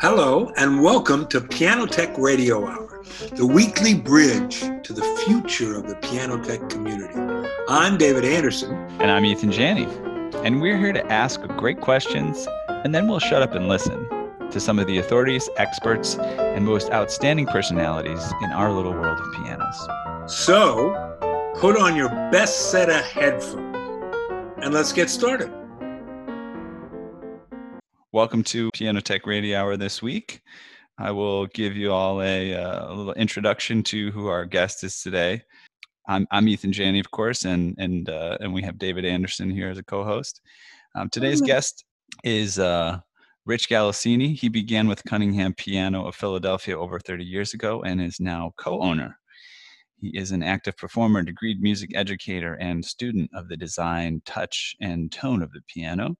Hello, and welcome to Piano Tech Radio Hour, the weekly bridge to the future of the piano tech community. I'm David Anderson. And I'm Ethan Janney. And we're here to ask great questions, and then we'll shut up and listen to some of the authorities, experts, and most outstanding personalities in our little world of pianos. So, put on your best set of headphones and let's get started. Welcome to Piano Tech Radio Hour this week. I will give you all a, uh, a little introduction to who our guest is today. I'm, I'm Ethan Janney, of course, and and uh, and we have David Anderson here as a co-host. Um, today's guest is uh, Rich Galassini. He began with Cunningham Piano of Philadelphia over 30 years ago and is now co-owner. He is an active performer, degreed music educator, and student of the design, touch, and tone of the piano.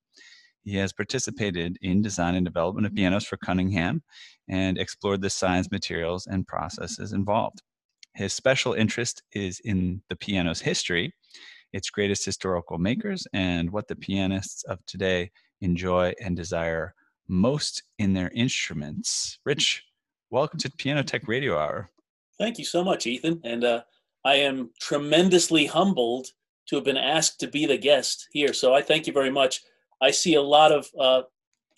He has participated in design and development of pianos for Cunningham and explored the science, materials, and processes involved. His special interest is in the piano's history, its greatest historical makers, and what the pianists of today enjoy and desire most in their instruments. Rich, welcome to Piano Tech Radio Hour. Thank you so much, Ethan. And uh, I am tremendously humbled to have been asked to be the guest here. So I thank you very much. I see a lot of uh,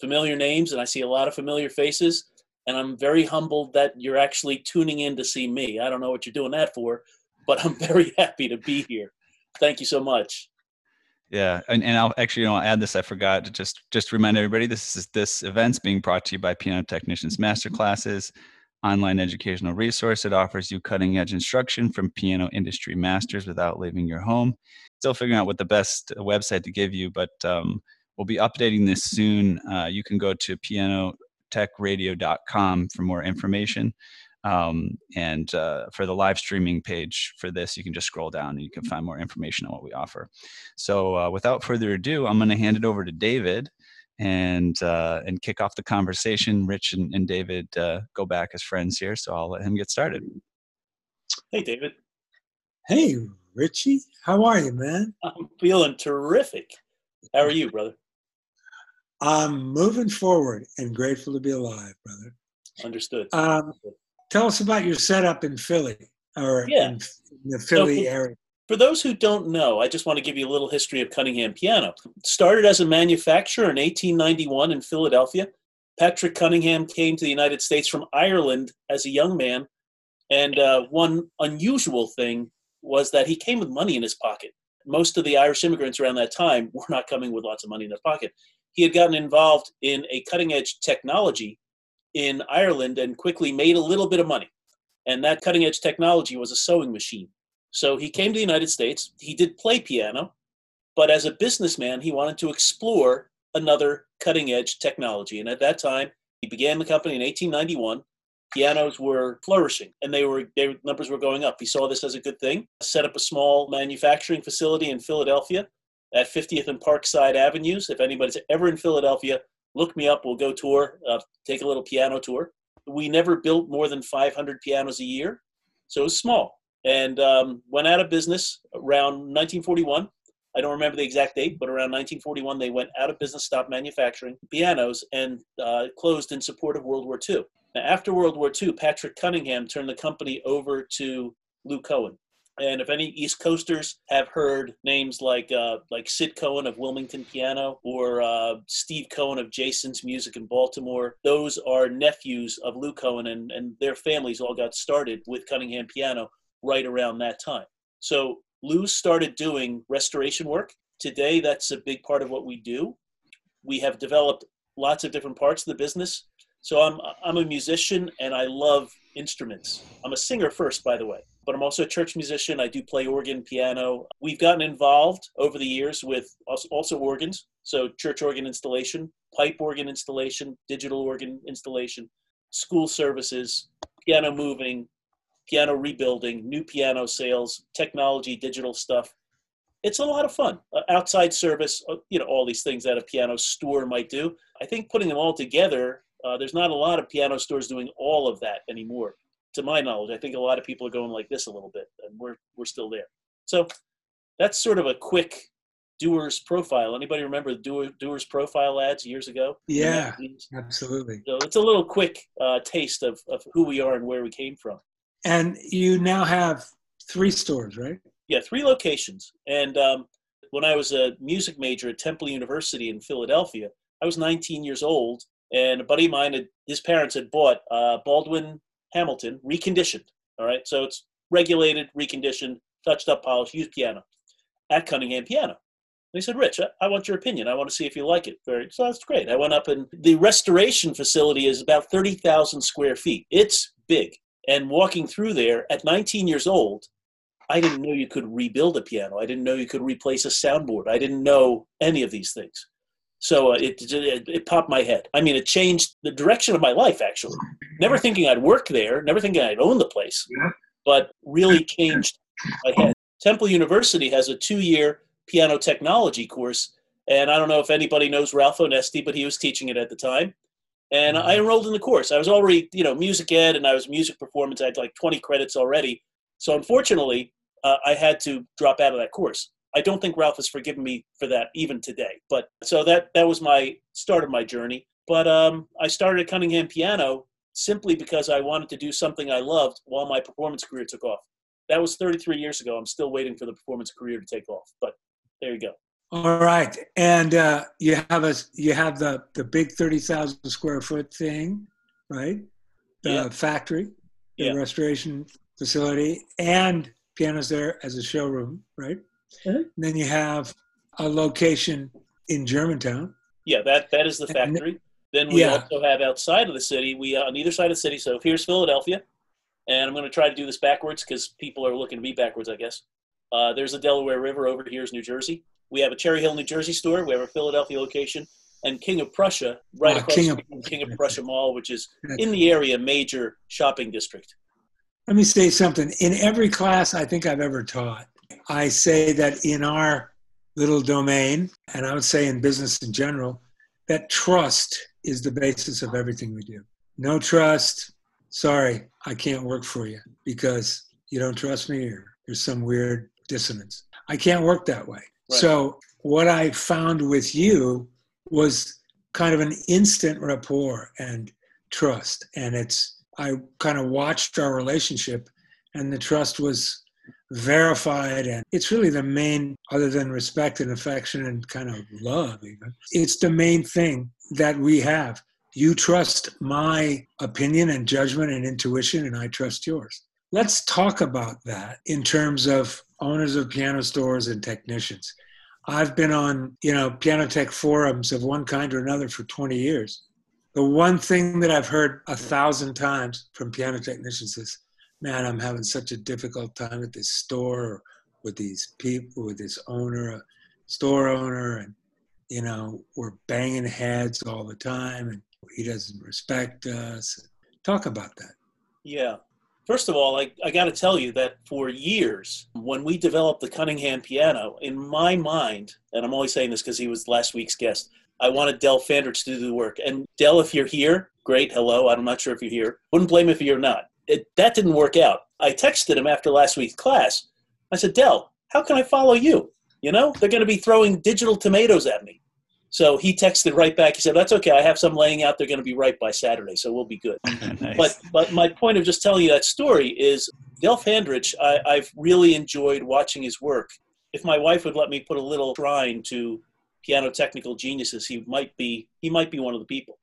familiar names and I see a lot of familiar faces. And I'm very humbled that you're actually tuning in to see me. I don't know what you're doing that for, but I'm very happy to be here. Thank you so much. Yeah, and, and I'll actually you know I'll add this. I forgot to just just remind everybody this is this event's being brought to you by Piano Technicians Master Classes, online educational resource. It offers you cutting edge instruction from piano industry masters without leaving your home. Still figuring out what the best website to give you, but um, We'll be updating this soon. Uh, you can go to pianotechradio.com for more information. Um, and uh, for the live streaming page for this, you can just scroll down and you can find more information on what we offer. So, uh, without further ado, I'm going to hand it over to David and uh, and kick off the conversation. Rich and, and David uh, go back as friends here, so I'll let him get started. Hey, David. Hey, Richie. How are you, man? I'm feeling terrific. How are you, brother? I'm moving forward and grateful to be alive, brother. Understood. Um, tell us about your setup in Philly or yeah. in the Philly so for, area. For those who don't know, I just want to give you a little history of Cunningham Piano. Started as a manufacturer in 1891 in Philadelphia. Patrick Cunningham came to the United States from Ireland as a young man. And uh, one unusual thing was that he came with money in his pocket. Most of the Irish immigrants around that time were not coming with lots of money in their pocket he had gotten involved in a cutting edge technology in Ireland and quickly made a little bit of money. And that cutting edge technology was a sewing machine. So he came to the United States. He did play piano, but as a businessman, he wanted to explore another cutting edge technology. And at that time, he began the company in 1891. Pianos were flourishing and they were their numbers were going up. He saw this as a good thing, set up a small manufacturing facility in Philadelphia at 50th and Parkside Avenues. If anybody's ever in Philadelphia, look me up. We'll go tour, uh, take a little piano tour. We never built more than 500 pianos a year, so it was small. And um, went out of business around 1941. I don't remember the exact date, but around 1941, they went out of business, stopped manufacturing pianos, and uh, closed in support of World War II. Now, after World War II, Patrick Cunningham turned the company over to Lou Cohen. And if any East Coasters have heard names like uh, like Sid Cohen of Wilmington Piano or uh, Steve Cohen of Jason's Music in Baltimore, those are nephews of Lou Cohen, and, and their families all got started with Cunningham Piano right around that time. So Lou started doing restoration work. Today, that's a big part of what we do. We have developed lots of different parts of the business. So I'm I'm a musician and I love instruments. I'm a singer first, by the way but I'm also a church musician. I do play organ, piano. We've gotten involved over the years with also organs, so church organ installation, pipe organ installation, digital organ installation, school services, piano moving, piano rebuilding, new piano sales, technology, digital stuff. It's a lot of fun. Uh, outside service, uh, you know, all these things that a piano store might do. I think putting them all together, uh, there's not a lot of piano stores doing all of that anymore to my knowledge. I think a lot of people are going like this a little bit, and we're we're still there. So that's sort of a quick Dewar's Profile. Anybody remember the Dewar's Profile ads years ago? Yeah, absolutely. So it's a little quick uh, taste of, of who we are and where we came from. And you now have three stores, right? Yeah, three locations. And um, when I was a music major at Temple University in Philadelphia, I was 19 years old, and a buddy of mine, had, his parents had bought uh, Baldwin Hamilton reconditioned. All right, so it's regulated, reconditioned, touched up, polished, used piano at Cunningham Piano. And he said, Rich, I, I want your opinion. I want to see if you like it. Very, so that's great. I went up, and the restoration facility is about 30,000 square feet. It's big. And walking through there at 19 years old, I didn't know you could rebuild a piano. I didn't know you could replace a soundboard. I didn't know any of these things. So uh, it, it, it popped my head. I mean, it changed the direction of my life. Actually, never thinking I'd work there, never thinking I'd own the place, but really changed my head. Temple University has a two-year piano technology course, and I don't know if anybody knows Ralph Onesti, but he was teaching it at the time. And I mm-hmm. enrolled in the course. I was already, you know, music ed, and I was music performance. I had like 20 credits already. So unfortunately, uh, I had to drop out of that course. I don't think Ralph has forgiven me for that even today. But so that that was my start of my journey. But um, I started at Cunningham Piano simply because I wanted to do something I loved while my performance career took off. That was 33 years ago. I'm still waiting for the performance career to take off. But there you go. All right, and uh, you have a you have the the big 30,000 square foot thing, right? The yeah. factory, the yeah. restoration facility, and pianos there as a showroom, right? Mm-hmm. Then you have a location in Germantown. Yeah, that that is the factory. then we yeah. also have outside of the city. We uh, on either side of the city. So here's Philadelphia, and I'm going to try to do this backwards because people are looking to be backwards, I guess. Uh, there's the Delaware River. Over here is New Jersey. We have a Cherry Hill, New Jersey store. We have a Philadelphia location, and King of Prussia right uh, across King from of, King of Prussia Mall, which is in the area major shopping district. Let me say something. In every class I think I've ever taught, I say that in our little domain, and I would say in business in general, that trust is the basis of everything we do. No trust, sorry, I can't work for you because you don't trust me or there's some weird dissonance. I can't work that way. Right. So, what I found with you was kind of an instant rapport and trust. And it's, I kind of watched our relationship, and the trust was verified and it's really the main other than respect and affection and kind of love even it's the main thing that we have. You trust my opinion and judgment and intuition and i trust yours. Let's talk about that in terms of owners of piano stores and technicians. I've been on you know piano tech forums of one kind or another for 20 years. The one thing that i've heard a thousand times from piano technicians is man, I'm having such a difficult time at this store with these people, with this owner, store owner, and you know, we're banging heads all the time, and he doesn't respect us. Talk about that. Yeah. First of all, I, I got to tell you that for years, when we developed the Cunningham piano, in my mind, and I'm only saying this because he was last week's guest, I wanted Del Fandrich to do the work. And Del, if you're here, great, hello. I'm not sure if you're here. Wouldn't blame if you're not it, that didn't work out. I texted him after last week's class. I said, Del, how can I follow you? You know, they're going to be throwing digital tomatoes at me. So he texted right back. He said, "That's okay. I have some laying out. They're going to be right by Saturday, so we'll be good." nice. But but my point of just telling you that story is Del Fandrich. I, I've really enjoyed watching his work. If my wife would let me put a little shrine to piano technical geniuses, he might be he might be one of the people.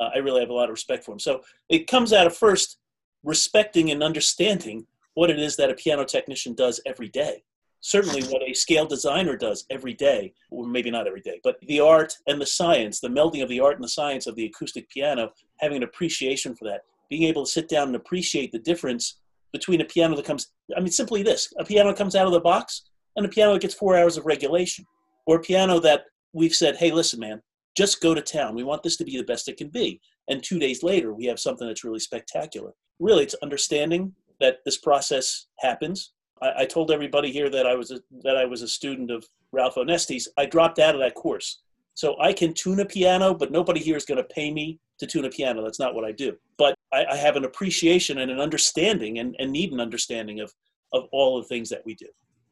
Uh, I really have a lot of respect for him. So it comes out of first respecting and understanding what it is that a piano technician does every day. Certainly, what a scale designer does every day, or maybe not every day, but the art and the science, the melding of the art and the science of the acoustic piano, having an appreciation for that, being able to sit down and appreciate the difference between a piano that comes, I mean, simply this a piano that comes out of the box and a piano that gets four hours of regulation, or a piano that we've said, hey, listen, man, just go to town. We want this to be the best it can be. And two days later, we have something that's really spectacular really it's understanding that this process happens. I, I, told everybody here that I was a, that I was a student of Ralph Onesti's. I dropped out of that course, so I can tune a piano, but nobody here is going to pay me to tune a piano. That's not what I do. But I, I have an appreciation and an understanding, and, and, need an understanding of of all the things that we do.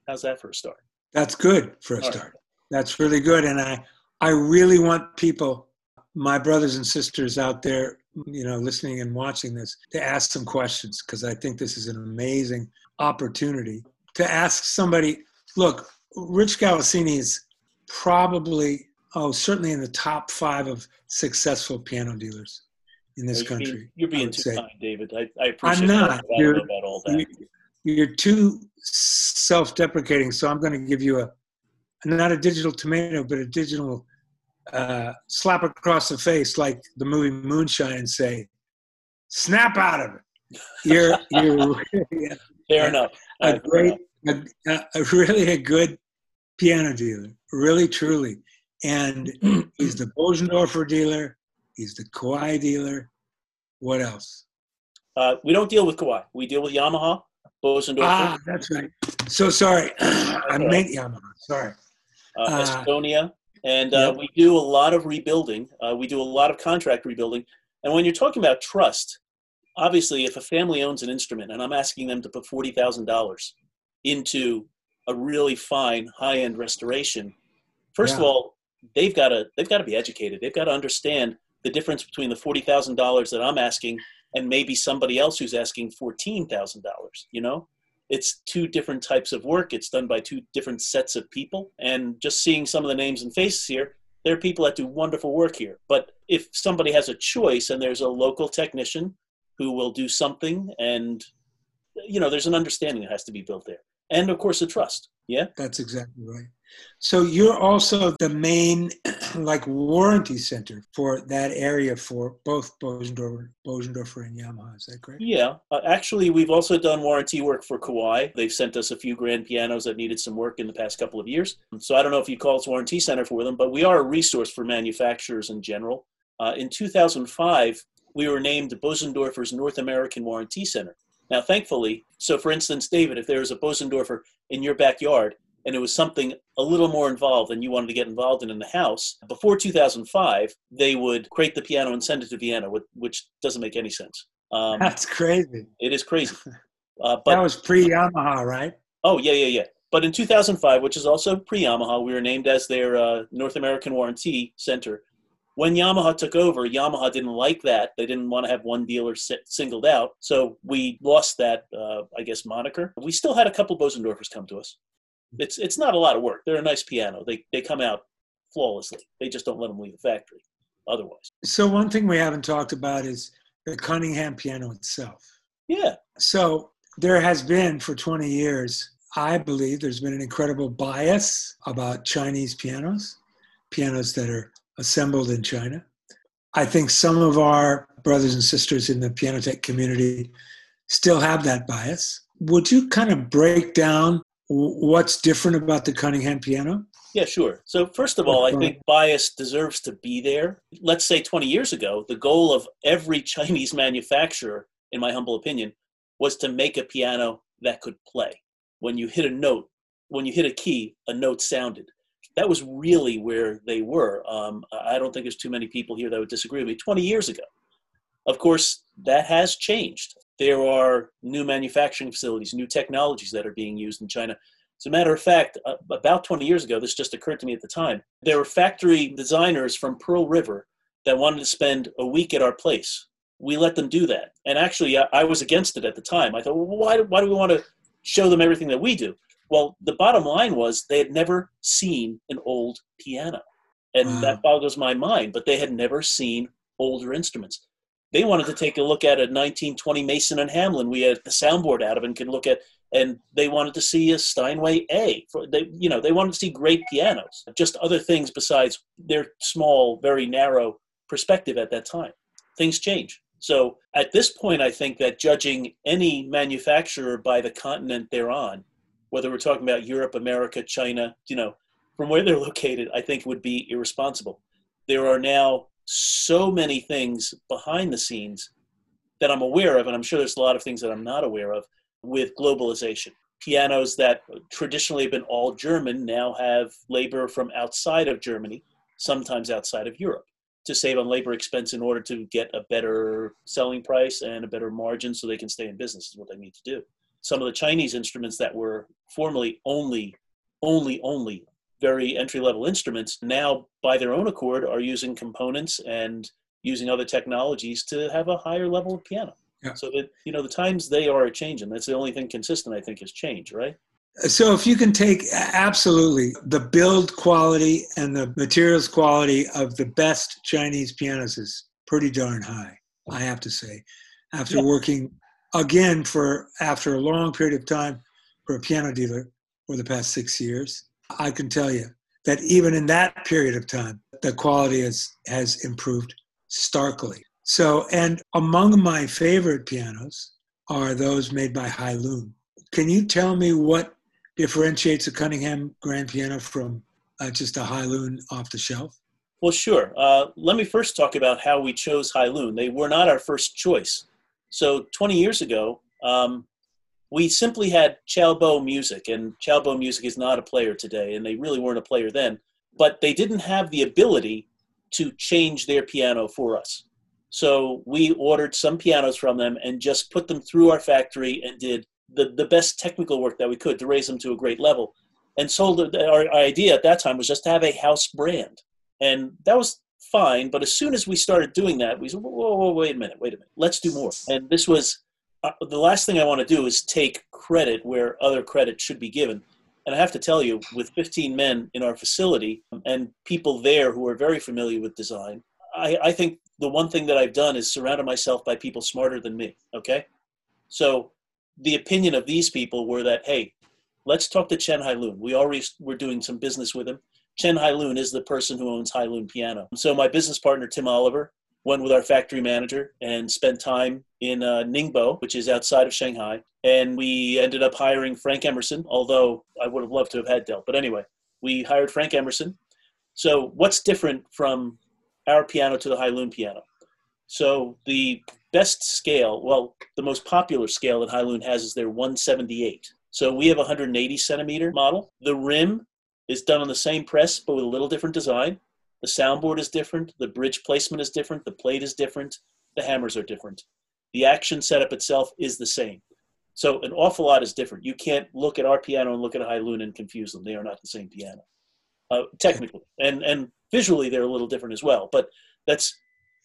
How's that for a start? That's good for a all start. Right. That's really good. And I, I really want people, my brothers and sisters out there, you know, listening and watching this, to ask some questions because I think this is an amazing opportunity to ask somebody. Look, Rich Galassini is probably, oh, certainly in the top five of successful piano dealers in this you're country. Being, you're being too say. kind, David. I, I appreciate I'm not. that. You're, about all that. you, are too self-deprecating, so I'm going to give you a not a digital tomato, but a digital uh, slap across the face, like the movie Moonstruck, and say, "Snap out of it." You're you're Fair enough. a Uh, great, enough. a, a really a good piano dealer, really truly, and he's the Bosendorfer dealer. He's the Kawai dealer. What else? Uh, we don't deal with Kawai. We deal with Yamaha, Bosendorfer, Ah, that's right. So sorry, I meant Yamaha. Sorry. uh, ah. Estonia, and uh, Yep. we do a lot of rebuilding. Uh, we do a lot of contract rebuilding. And when you're talking about trust, obviously, if a family owns an instrument and I'm asking them to put forty thousand dollars into a really fine high-end restoration, first of all, they've got to they've got to be educated. They've got to understand the difference between the forty thousand dollars that I'm asking and maybe somebody else who's asking fourteen thousand dollars. You know, it's two different types of work. It's done by two different sets of people. And just seeing some of the names and faces here, there are people that do wonderful work here. But if somebody has a choice and there's a local technician who will do something, and you know, there's an understanding that has to be built there, and of course, a trust. Yeah. That's exactly right. So you're also the main like warranty center for that area for both Bosendorfer, Bosendorfer and Yamaha. Is that correct? Yeah, uh, actually, we've also done warranty work for Kawai. They've sent us a few grand pianos that needed some work in the past couple of years. So I don't know if you call us warranty center for them, but we are a resource for manufacturers in general. Uh, in 2005, we were named Bosendorfer's North American Warranty Center. Now, thankfully, so for instance, David, if there is a Bosendorfer in your backyard and it was something a little more involved and you wanted to get involved in in the house, before 2005, they would crate the piano and send it to Vienna, which- doesn't make any sense. Um, That's crazy. it is crazy. Uh, that but was pre Yamaha, right? oh yeah, yeah, yeah. But in 2005, which is also pre-Yamaha, we were named as their uh, North American Warranty Center. When Yamaha took over, Yamaha didn't like that. They didn't want to have one dealer si- singled out, so we lost that, uh, I guess, moniker. We still had a couple Bosendorfers come to us. It's it's not a lot of work. They're a nice piano. They they come out flawlessly. They just don't let them leave the factory. Otherwise, So one thing we haven't talked about is the Cunningham piano itself. yeah, So there has been for 20 years, I believe there's been an incredible bias about Chinese pianos, pianos that are assembled in China. I think some of our brothers and sisters in the piano tech community still have that bias. Would you kind of break down what's different about the Cunningham piano? Yeah, sure. So, first of all, I think bias deserves to be there. Let's say 20 years ago, the goal of every Chinese manufacturer, in my humble opinion, was to make a piano that could play. When you hit a note, when you hit a key, a note sounded. That was really where they were. Um, I don't think there's too many people here that would disagree with me. 20 years ago. Of course, that has changed. There are new manufacturing facilities, new technologies that are being used in China. As a matter of fact, uh, about 20 years ago, this just occurred to me at the time. There were factory designers from Pearl River that wanted to spend a week at our place. We let them do that. And actually, I, I was against it at the time. I thought, well, why, why do we want to show them everything that we do? Well, the bottom line was they had never seen an old piano. And Wow. that boggles my mind, but they had never seen older instruments. They wanted to take a look at a 1920 Mason and Hamlin. We had the soundboard out of and can look at and they wanted to see a Steinway A. For they, you know, they wanted to see great pianos, just other things besides their small, very narrow perspective at that time. Things change. So at this point, I think that judging any manufacturer by the continent they're on, whether we're talking about Europe, America, China, you know, from where they're located, I think would be irresponsible. There are now so many things behind the scenes that I'm aware of, and I'm sure there's a lot of things that I'm not aware of with globalization. Pianos that traditionally have been all German now have labor from outside of Germany, sometimes outside of Europe, to save on labor expense in order to get a better selling price and a better margin so they can stay in business, is what they need to do. Some of the Chinese instruments that were formerly only, only, only very entry level instruments now, by their own accord, are using components and using other technologies to have a higher level of piano. Yeah. So that you know the times they are changing. That's the only thing consistent I think is change, right? So if you can take absolutely the build quality and the materials quality of the best Chinese pianos is pretty darn high, I have to say. After Yeah. working again for after a long period of time for a piano dealer for the past six years, I can tell you that even in that period of time, the quality has has improved starkly. So, and among my favorite pianos are those made by Hailun. Can you tell me what differentiates a Cunningham grand piano from uh, just a Hailun off the shelf? Well, sure. Uh, let me first talk about how we chose Hailun. They were not our first choice. So 20 years ago, um, we simply had Chalbo Music, and Chalbo Music is not a player today, and they really weren't a player then. But they didn't have the ability to change their piano for us. So we ordered some pianos from them and just put them through our factory and did the, the best technical work that we could to raise them to a great level. And sold our idea at that time was just to have a house brand. And that was fine. But as soon as we started doing that, we said, whoa, whoa, whoa wait a minute, wait a minute, let's do more. And this was uh, the last thing I want to do is take credit where other credit should be given. And I have to tell you, with 15 men in our facility and people there who are very familiar with design, I, I think the one thing that I've done is surrounded myself by people smarter than me. Okay. So the opinion of these people were that, hey, let's talk to Chen Hai Hailun. We already were doing some business with him. Chen Hai Hailun is the person who owns Hai Hailun Piano. So my business partner, Tim Oliver, went with our factory manager and spent time in uh, Ningbo, which is outside of Shanghai. And we ended up hiring Frank Emerson, although I would have loved to have had Del. But anyway, we hired Frank Emerson. So what's different from our piano to the Hailun piano? So the best scale, well, the most popular scale that Hailun has is their 178. So we have a 180 centimeter model. The rim is done on the same press, but with a little different design. The soundboard is different. The bridge placement is different. The plate is different. The hammers are different. The action setup itself is the same. So an awful lot is different. You can't look at our piano and look at a Hailun and confuse them. They are not the same piano, uh, technically, and and visually they're a little different as well. But that's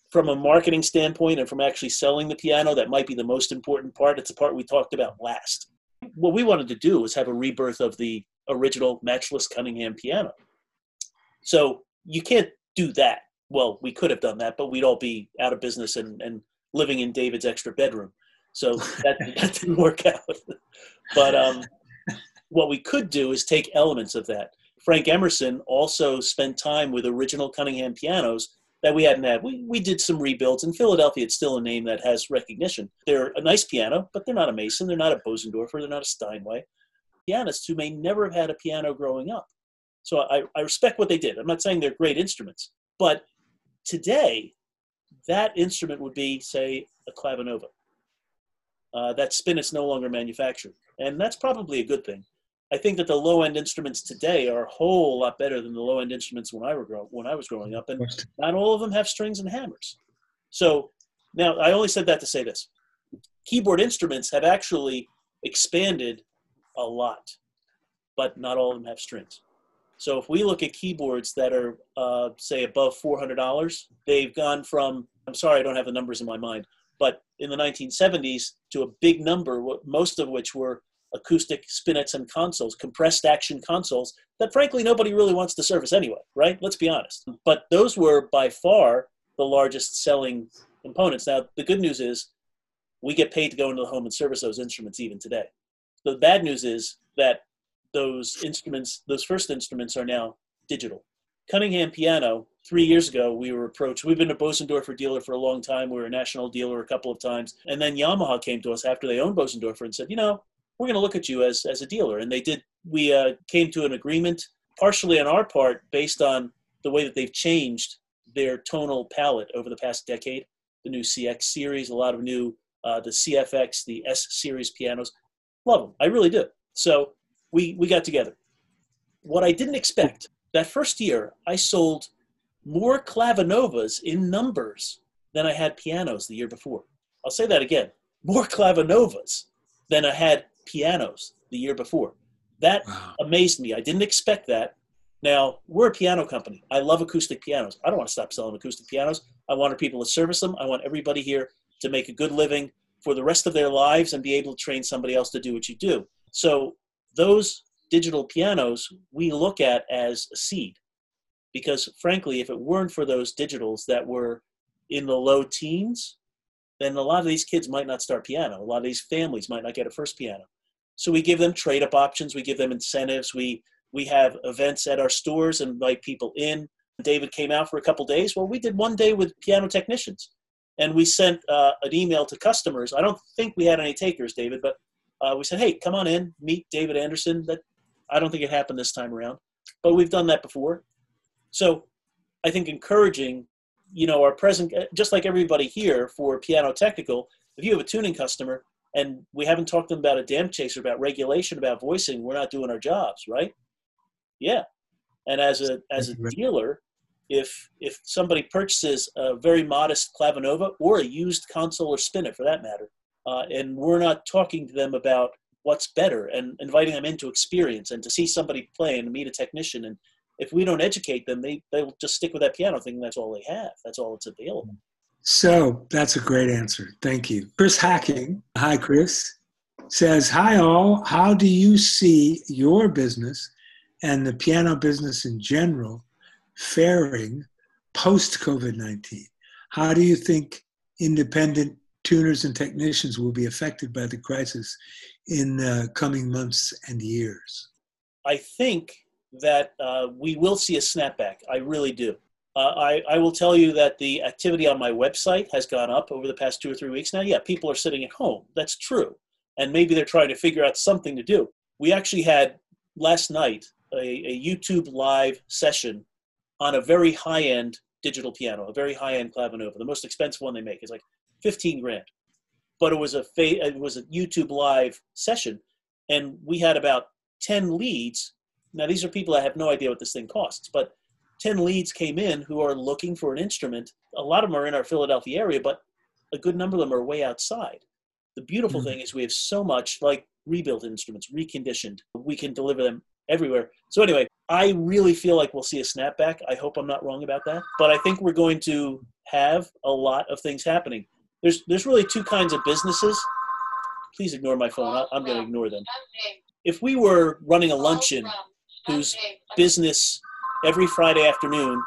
from a marketing standpoint and from actually selling the piano. That might be the most important part. It's the part we talked about last. What we wanted to do was have a rebirth of the original matchless Cunningham piano. So you can't do that. Well, we could have done that, but we'd all be out of business and, and living in David's extra bedroom. So that, that didn't work out. But um, what we could do is take elements of that. Frank Emerson also spent time with original Cunningham pianos that we hadn't had. We, we did some rebuilds. In Philadelphia, it's still a name that has recognition. They're a nice piano, but they're not a Mason. They're not a Bosendorfer. They're not a Steinway. Pianists who may never have had a piano growing up. So I, I respect what they did. I'm not saying they're great instruments, but today, that instrument would be, say, a clavinova. Uh, that spin is no longer manufactured, and that's probably a good thing. I think that the low end instruments today are a whole lot better than the low end instruments when I were grow- when I was growing up, and not all of them have strings and hammers. So now I only said that to say this: keyboard instruments have actually expanded a lot, but not all of them have strings. So if we look at keyboards that are, uh, say, above $400, they've gone from, I'm sorry, I don't have the numbers in my mind, but in the 1970s to a big number, most of which were acoustic spinets and consoles, compressed action consoles that frankly nobody really wants to service anyway, right? Let's be honest. But those were by far the largest selling components. Now, the good news is we get paid to go into the home and service those instruments even today. The bad news is that those instruments, those first instruments are now digital. Cunningham Piano, three years ago, we were approached. We've been a Bosendorfer dealer for a long time. We were a national dealer a couple of times. And then Yamaha came to us after they owned Bosendorfer and said, you know, we're going to look at you as, as a dealer. And they did. We uh, came to an agreement, partially on our part, based on the way that they've changed their tonal palette over the past decade. The new CX series, a lot of new, uh, the CFX, the S series pianos. Love them. I really do. So we, we got together. What I didn't expect, that first year, I sold more clavinovas in numbers than I had pianos the year before. I'll say that again more clavinovas than I had pianos the year before. That Wow. amazed me. I didn't expect that. Now, we're a piano company. I love acoustic pianos. I don't want to stop selling acoustic pianos. I want our people to service them. I want everybody here to make a good living for the rest of their lives and be able to train somebody else to do what you do. So, those digital pianos we look at as a seed. Because frankly, if it weren't for those digitals that were in the low teens, then a lot of these kids might not start piano. A lot of these families might not get a first piano. So we give them trade up options, we give them incentives, we we have events at our stores and invite people in. David came out for a couple days. Well, we did one day with piano technicians, and we sent uh, an email to customers. I don't think we had any takers, David, but uh, we said, "Hey, come on in, meet David Anderson." That I don't think it happened this time around, but we've done that before. So I think encouraging, you know, our present, just like everybody here for Piano Technical, if you have a tuning customer and we haven't talked to them about a Dampp-Chaser, about regulation, about voicing, we're not doing our jobs, right? Yeah. And as a as a dealer, if if somebody purchases a very modest clavinova or a used console or spinet for that matter, uh, and we're not talking to them about what's better and inviting them into experience and to see somebody play and meet a technician. And if we don't educate them they they'll just stick with that piano thing. That's all they have. That's all that's available. So that's a great answer. Thank you. Chris hacking. Hi chris. Says hi all. How do you see your business and the piano business in general faring post COVID 19? How do you think independent tuners and technicians will be affected by the crisis in coming months and years? I think that uh, we will see a snapback. I really do. Uh, I, I will tell you that the activity on my website has gone up over the past two or three weeks now. Yeah, people are sitting at home. That's true. And maybe they're trying to figure out something to do. We actually had last night a, a YouTube live session on a very high end digital piano, a very high end clavinova. The most expensive one they make is like 15 grand. But it was a fa- it was a YouTube live session, and we had about 10 leads. Now these are people that have no idea what this thing costs, but 10 leads came in who are looking for an instrument. A lot of them are in our Philadelphia area, but a good number of them are way outside. The beautiful mm-hmm. thing is we have so much like rebuilt instruments, reconditioned. We can deliver them everywhere. So anyway, I really feel like we'll see a snapback. I hope I'm not wrong about that, but I think we're going to have a lot of things happening. There's there's really two kinds of businesses. Please ignore my phone. I'm going to ignore them. If we were running a luncheon whose business every Friday afternoon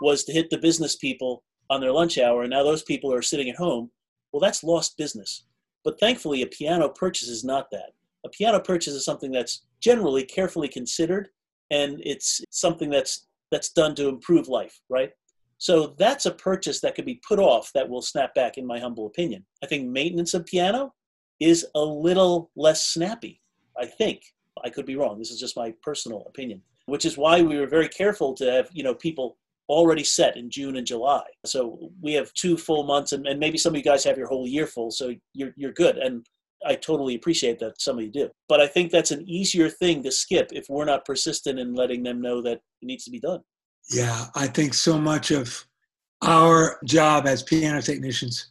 was to hit the business people on their lunch hour, and now those people are sitting at home, well, that's lost business. But thankfully, a piano purchase is not that. A piano purchase is something that's generally carefully considered and it's something that's that's done to improve life right so that's a purchase that could be put off that will snap back in my humble opinion. I think maintenance of piano is a little less snappy i think. I could be wrong. This is just my personal opinion which is why we were very careful to have you know people already set in june and july. So we have two full months and, and maybe some of you guys have your whole year full so you're, you're good. And I totally appreciate that some of you do. But I think that's an easier thing to skip if we're not persistent in letting them know that it needs to be done. Yeah, I think so much of our job as piano technicians,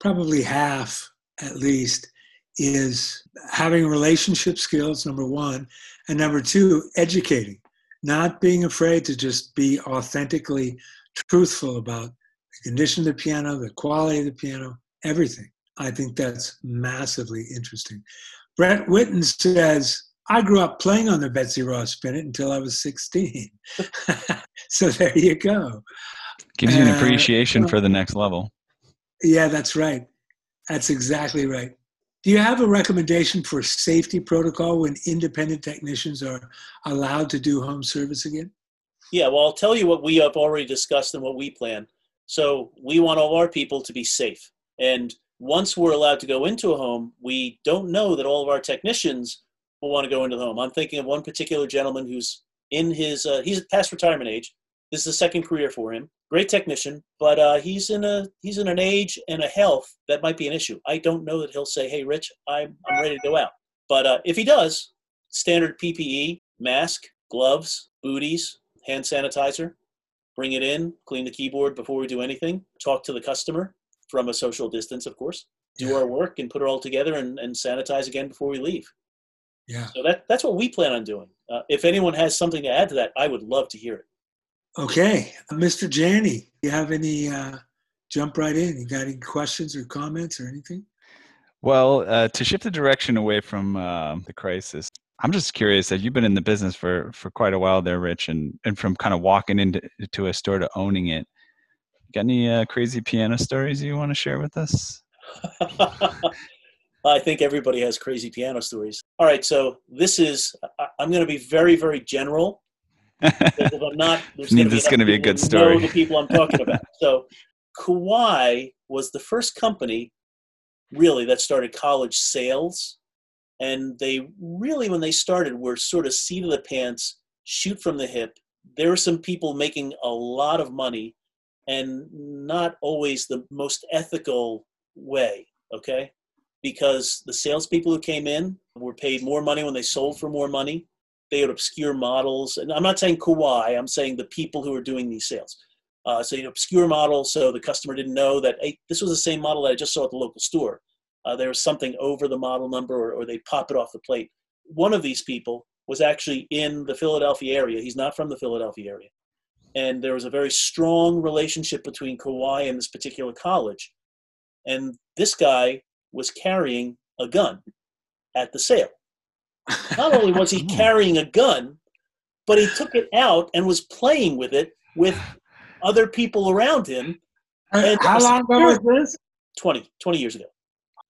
probably half at least, is having relationship skills, number one, and number two, educating, not being afraid to just be authentically truthful about the condition of the piano, the quality of the piano, everything. I think that's massively interesting. Brett Witten says, I grew up playing on the Betsy Ross Spinet until I was 16. so there you go. Gives you an appreciation uh, for the next level. Yeah, that's right. That's exactly right. Do you have a recommendation for safety protocol when independent technicians are allowed to do home service again? Yeah, well, I'll tell you what we have already discussed and what we plan. So we want all our people to be safe. And once we're allowed to go into a home, we don't know that all of our technicians will want to go into the home. I'm thinking of one particular gentleman who's in his, uh, he's past retirement age. This is the second career for him. Great technician, but uh, he's in a he's in an age and a health that might be an issue. I don't know that he'll say, "Hey, Rich, I'm I'm ready to go out." But uh, if he does, standard PPE, mask, gloves, booties, hand sanitizer, bring it in, clean the keyboard before we do anything, talk to the customer, from a social distance, of course, do our work and put it all together and, and sanitize again before we leave. Yeah. So that that's what we plan on doing. Uh, if anyone has something to add to that, I would love to hear it. Okay, Mr. Janney, you have any? Uh, jump right in. You got any questions or comments or anything? Well, uh, to shift the direction away from uh, the crisis, I'm just curious that you've been in the business for for quite a while there, Rich, and and from kind of walking into to a store to owning it. Got any uh, crazy piano stories you want to share with us? I think everybody has crazy piano stories. All right, so this is I'm going to be very very general. if I'm not, there's going to be a good story. Know the people I'm talking about. so, Kawai was the first company, really, that started college sales, and they really, when they started, were sort of seat of the pants, shoot from the hip. There were some people making a lot of money, and not always the most ethical way. Okay, because the salespeople who came in were paid more money when they sold for more money. They had obscure models, and I'm not saying Kawai. I'm saying the people who are doing these sales. Uh, so you know, obscure model, so the customer didn't know that hey, this was the same model that I just saw at the local store. Uh, there was something over the model number, or, or they pop it off the plate. One of these people was actually in the Philadelphia area. He's not from the Philadelphia area, and there was a very strong relationship between Kawai and this particular college. And this guy was carrying a gun at the sale. Not only was he oh. carrying a gun, but he took it out and was playing with it with other people around him. Uh, how long ago was this? 20, 20 years ago.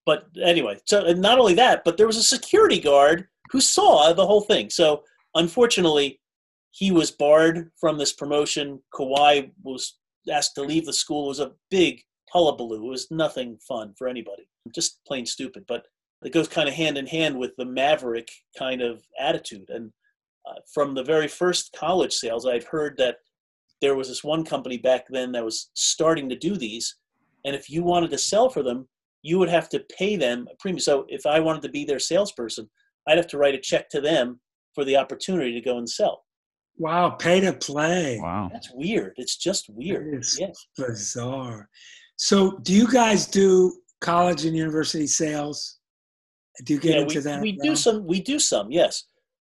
But anyway, so not only that, but there was a security guard who saw the whole thing. So unfortunately, he was barred from this promotion. Kawai was asked to leave the school. It was a big hullabaloo. It was nothing fun for anybody, just plain stupid. But it goes kind of hand in hand with the maverick kind of attitude. And uh, from the very first college sales, I've heard that there was this one company back then that was starting to do these. And if you wanted to sell for them, you would have to pay them a premium. So if I wanted to be their salesperson, I'd have to write a check to them for the opportunity to go and sell. Wow, pay to play. Wow. That's weird. It's just weird. It's yes. bizarre. So, do you guys do college and university sales? Do you get yeah, into we, that? We do some. We do some. Yes,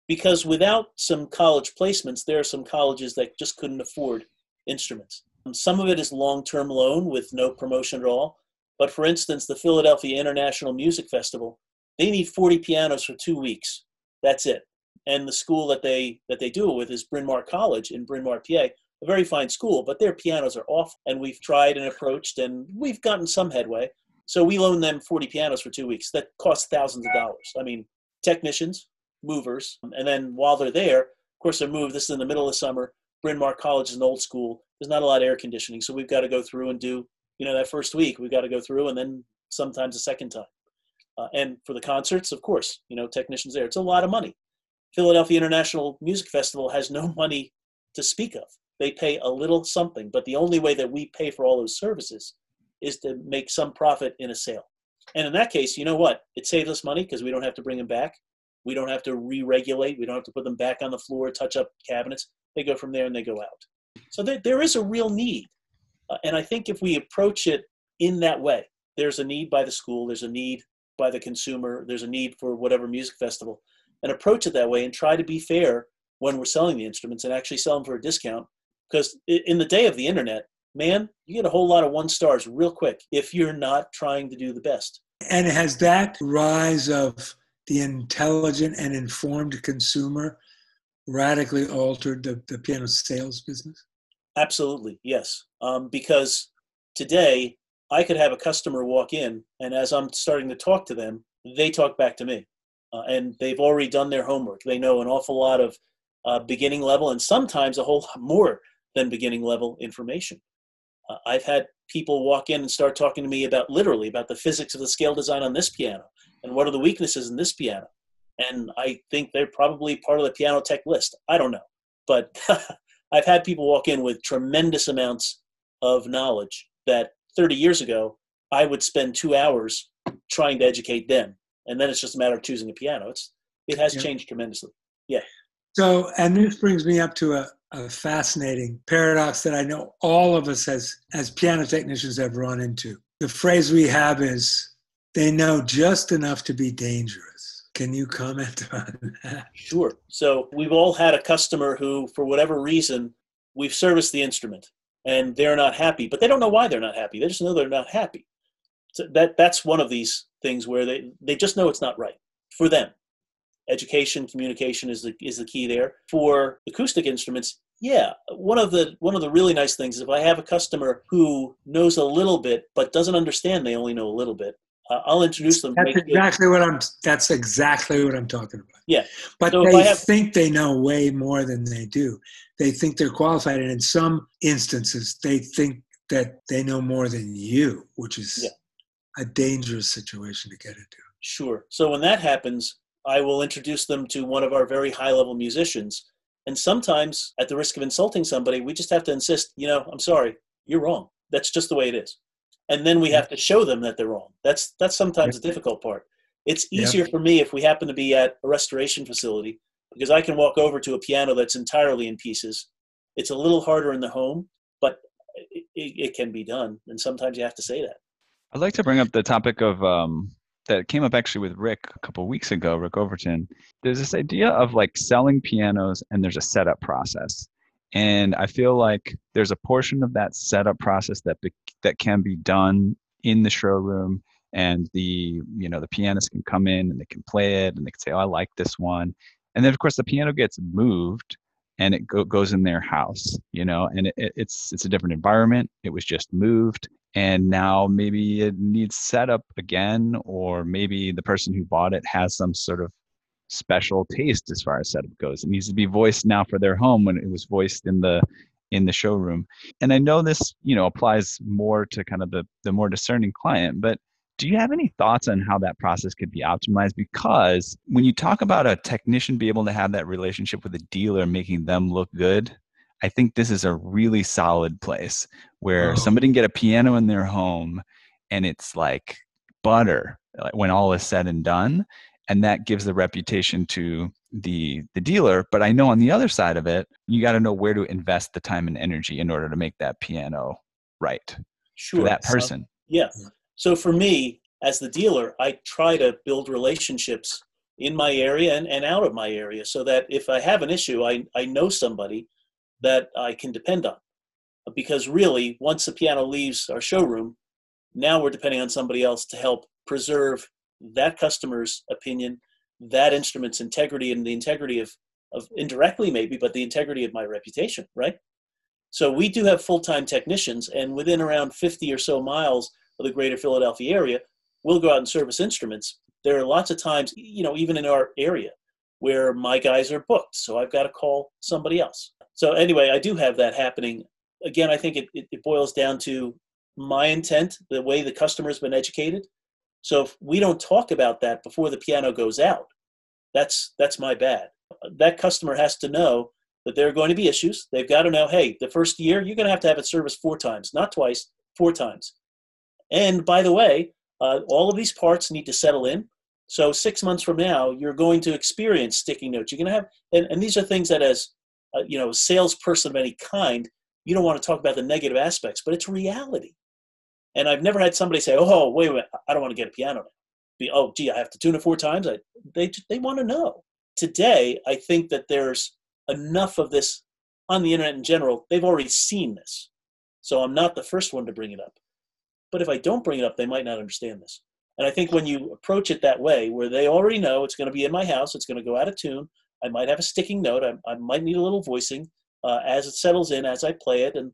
because without some college placements, there are some colleges that just couldn't afford instruments. Um, some of it is long-term loan with no promotion at all. But for instance, the Philadelphia International Music Festival, they need 40 pianos for two weeks. That's it. And the school that they that they do it with is Bryn Mawr College in Bryn Mawr, PA, a very fine school, but their pianos are off. And we've tried and approached, and we've gotten some headway. So we loan them 40 pianos for two weeks. That costs thousands of dollars. I mean, technicians, movers, and then while they're there, of course, they're moved. This is in the middle of summer. Bryn Mawr College is an old school. There's not a lot of air conditioning, so we've got to go through and do, you know, that first week we've got to go through, and then sometimes a second time. Uh, and for the concerts, of course, you know, technicians there. It's a lot of money. Philadelphia International Music Festival has no money to speak of they pay a little something. But the only way that we pay for all those services is to make some profit in a sale. And in that case, you know what? It saves us money because we don't have to bring them back. We don't have to re-regulate. We don't have to put them back on the floor, touch up cabinets. They go from there and they go out. So there, there is a real need. Uh, and I think if we approach it in that way, there's a need by the school, there's a need by the consumer, there's a need for whatever music festival, and approach it that way and try to be fair when we're selling the instruments and actually sell them for a discount because in the day of the internet, man, you get a whole lot of one stars real quick if you're not trying to do the best. And has that rise of the intelligent and informed consumer radically altered the, the piano sales business? Absolutely, yes. Um, because today I could have a customer walk in, and as I'm starting to talk to them, they talk back to me. Uh, and they've already done their homework. They know an awful lot of uh, beginning level and sometimes a whole lot more than beginning level information. Uh, I've had people walk in and start talking to me about literally about the physics of the scale design on this piano and what are the weaknesses in this piano. And I think they're probably part of the piano tech list. I don't know. But I've had people walk in with tremendous amounts of knowledge that 30 years ago, I would spend two hours trying to educate them. And then it's just a matter of choosing a piano. It's, it has yeah. changed tremendously. Yeah. So, and this brings me up to a, a fascinating paradox that I know all of us as, as piano technicians have run into. The phrase we have is they know just enough to be dangerous. Can you comment on that? Sure. So we've all had a customer who, for whatever reason, we've serviced the instrument and they're not happy, but they don't know why they're not happy. They just know they're not happy. So that that's one of these things where they, they just know it's not right for them. Education, communication is the is the key there. For acoustic instruments, yeah, one of the one of the really nice things is if I have a customer who knows a little bit but doesn't understand they only know a little bit, uh, I'll introduce them. That's exactly what I'm. That's exactly what I'm talking about. Yeah, but so they have, think they know way more than they do. They think they're qualified, and in some instances, they think that they know more than you, which is yeah. a dangerous situation to get into. Sure. So when that happens, I will introduce them to one of our very high-level musicians, and sometimes, at the risk of insulting somebody, we just have to insist. You know, I'm sorry, you're wrong. That's just the way it is and then we have to show them that they're wrong. That's that's sometimes the difficult part. It's easier yeah. for me if we happen to be at a restoration facility because I can walk over to a piano that's entirely in pieces. It's a little harder in the home, but it, it, can be done, and sometimes you have to say that. I'd like to bring up the topic of um, that came up actually with Rick a couple weeks ago, Rick Overton. There's this idea of like selling pianos, and there's a setup process. And I feel like there's a portion of that setup process that be, that can be done in the showroom and the you know the pianist can come in and they can play it and they can say oh i like this one and then of course the piano gets moved and it go, goes in their house you know and it, it's it's a different environment it was just moved and now maybe it needs setup again or maybe the person who bought it has some sort of special taste as far as setup goes. It needs to be voiced now for their home when it was voiced in the in the showroom. And I know this, you know, applies more to kind of the the more discerning client, but do you have any thoughts on how that process could be optimized? Because when you talk about a technician be able to have that relationship with a dealer, making them look good, I think this is a really solid place where oh. somebody can get a piano in their home and it's like butter when all is said and done and that gives the reputation to the the dealer but i know on the other side of it you got to know where to invest the time and energy in order to make that piano right sure. for that person so, yeah so for me as the dealer i try to build relationships in my area and, and out of my area so that if i have an issue i, I know somebody that i can depend on because really once the piano leaves our showroom now we're depending on somebody else to help preserve that customer's opinion, that instrument's integrity, and the integrity of, of indirectly maybe, but the integrity of my reputation, right? So we do have full-time technicians, and within around 50 or so miles of the greater Philadelphia area, we'll go out and service instruments. There are lots of times, you know, even in our area, where my guys are booked, so I've got to call somebody else. So anyway, I do have that happening. Again, I think it, it, it boils down to my intent, the way the customer's been educated, so if we don't talk about that before the piano goes out, that's that's my bad. That customer has to know that there are going to be issues. They've got to know, hey, the first year you're going to have to have it serviced four times, not twice, four times. And by the way, uh, all of these parts need to settle in. So six months from now, you're going to experience sticking notes. You're going to have, and, and these are things that as uh, you know, salesperson of any kind, you don't want to talk about the negative aspects, but it's reality. And I've never had somebody say, "Oh, wait, wait, I don't want to get a piano now." Be, oh, gee, I have to tune it four times. I, they they want to know. Today, I think that there's enough of this on the internet in general. They've already seen this, so I'm not the first one to bring it up. But if I don't bring it up, they might not understand this. And I think when you approach it that way, where they already know it's going to be in my house, it's going to go out of tune. I might have a sticking note. I, I might need a little voicing uh, as it settles in, as I play it, and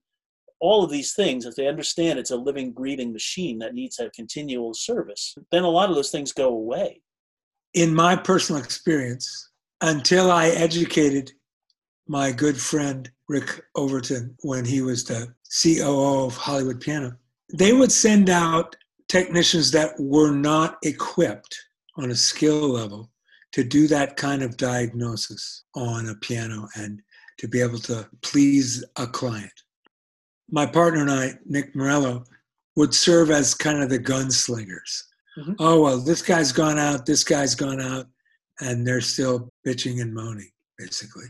all of these things, if they understand it's a living, breathing machine that needs a continual service, then a lot of those things go away. In my personal experience, until I educated my good friend Rick Overton when he was the COO of Hollywood Piano, they would send out technicians that were not equipped on a skill level to do that kind of diagnosis on a piano and to be able to please a client my partner and I, Nick Morello, would serve as kind of the gunslingers. Mm-hmm. Oh, well, this guy's gone out, this guy's gone out, and they're still bitching and moaning, basically.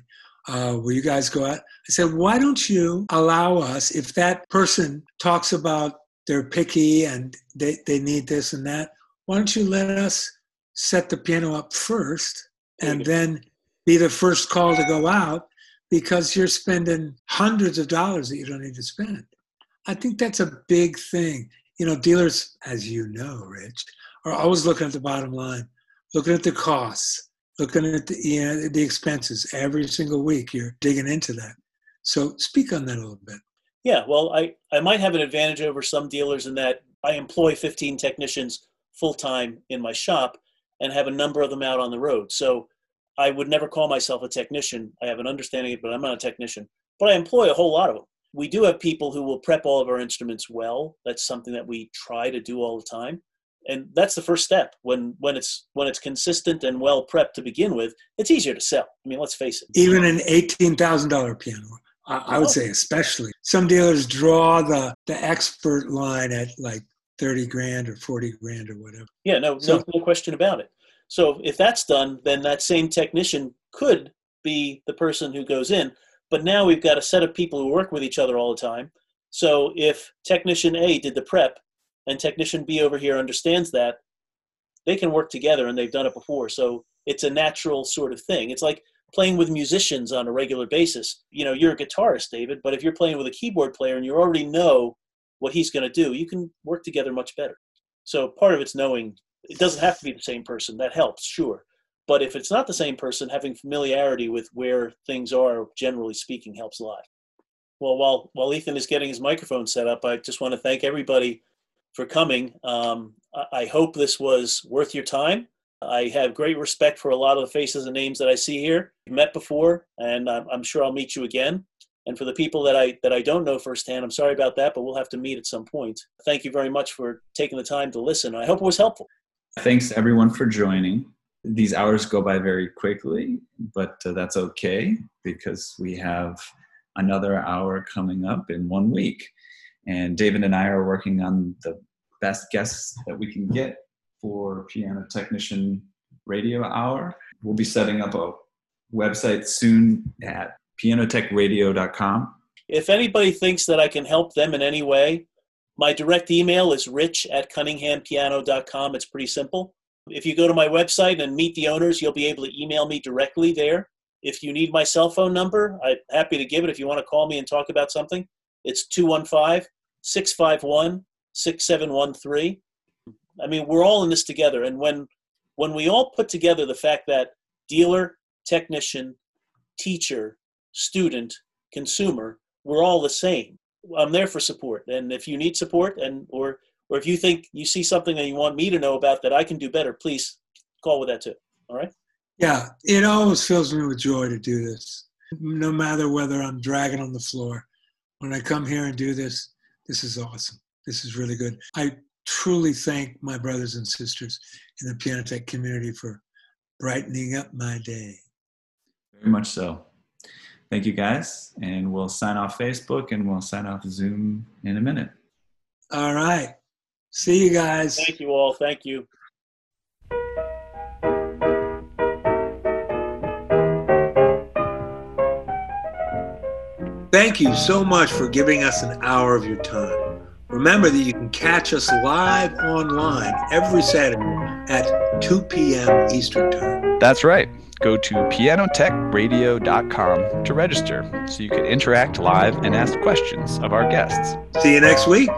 Uh, will you guys go out? I said, why don't you allow us, if that person talks about they're picky and they, they need this and that, why don't you let us set the piano up first and then be the first call to go out because you're spending hundreds of dollars that you don't need to spend. I think that's a big thing. You know, dealers, as you know, Rich, are always looking at the bottom line, looking at the costs, looking at the, you know, the expenses every single week. You're digging into that. So speak on that a little bit. Yeah, well, I, I might have an advantage over some dealers in that I employ 15 technicians full time in my shop and have a number of them out on the road. So I would never call myself a technician. I have an understanding, of but I'm not a technician. But I employ a whole lot of them. We do have people who will prep all of our instruments well. That's something that we try to do all the time. And that's the first step. When when it's when it's consistent and well prepped to begin with, it's easier to sell. I mean, let's face it. Even an eighteen thousand dollar piano, I, I would oh. say especially. Some dealers draw the the expert line at like thirty grand or forty grand or whatever. Yeah, no, so, no, no question about it. So if that's done, then that same technician could be the person who goes in. But now we've got a set of people who work with each other all the time. So if technician A did the prep and technician B over here understands that, they can work together and they've done it before. So it's a natural sort of thing. It's like playing with musicians on a regular basis. You know, you're a guitarist, David, but if you're playing with a keyboard player and you already know what he's going to do, you can work together much better. So part of it's knowing it doesn't have to be the same person. That helps, sure. But if it's not the same person, having familiarity with where things are, generally speaking, helps a lot. Well, while while Ethan is getting his microphone set up, I just want to thank everybody for coming. Um, I hope this was worth your time. I have great respect for a lot of the faces and names that I see here. I've met before, and I'm, I'm sure I'll meet you again. And for the people that I that I don't know firsthand, I'm sorry about that, but we'll have to meet at some point. Thank you very much for taking the time to listen. I hope it was helpful. Thanks everyone for joining. These hours go by very quickly, but uh, that's okay because we have another hour coming up in one week. And David and I are working on the best guests that we can get for Piano Technician Radio Hour. We'll be setting up a website soon at pianotechradio.com. If anybody thinks that I can help them in any way, my direct email is rich at cunninghampiano.com. It's pretty simple. If you go to my website and meet the owners, you'll be able to email me directly there. If you need my cell phone number, I'm happy to give it if you want to call me and talk about something. It's 215 651 6713. I mean, we're all in this together. And when, when we all put together the fact that dealer, technician, teacher, student, consumer, we're all the same. I'm there for support. And if you need support and or or if you think you see something that you want me to know about that I can do better, please call with that too. All right? Yeah, it always fills me with joy to do this. No matter whether I'm dragging on the floor. When I come here and do this, this is awesome. This is really good. I truly thank my brothers and sisters in the Piano Tech community for brightening up my day. Very much so. Thank you guys. And we'll sign off Facebook and we'll sign off Zoom in a minute. All right. See you guys. Thank you all. Thank you. Thank you so much for giving us an hour of your time. Remember that you can catch us live online every Saturday at 2 p.m. Eastern Time. That's right go to pianotechradio.com to register so you can interact live and ask questions of our guests. See you next week.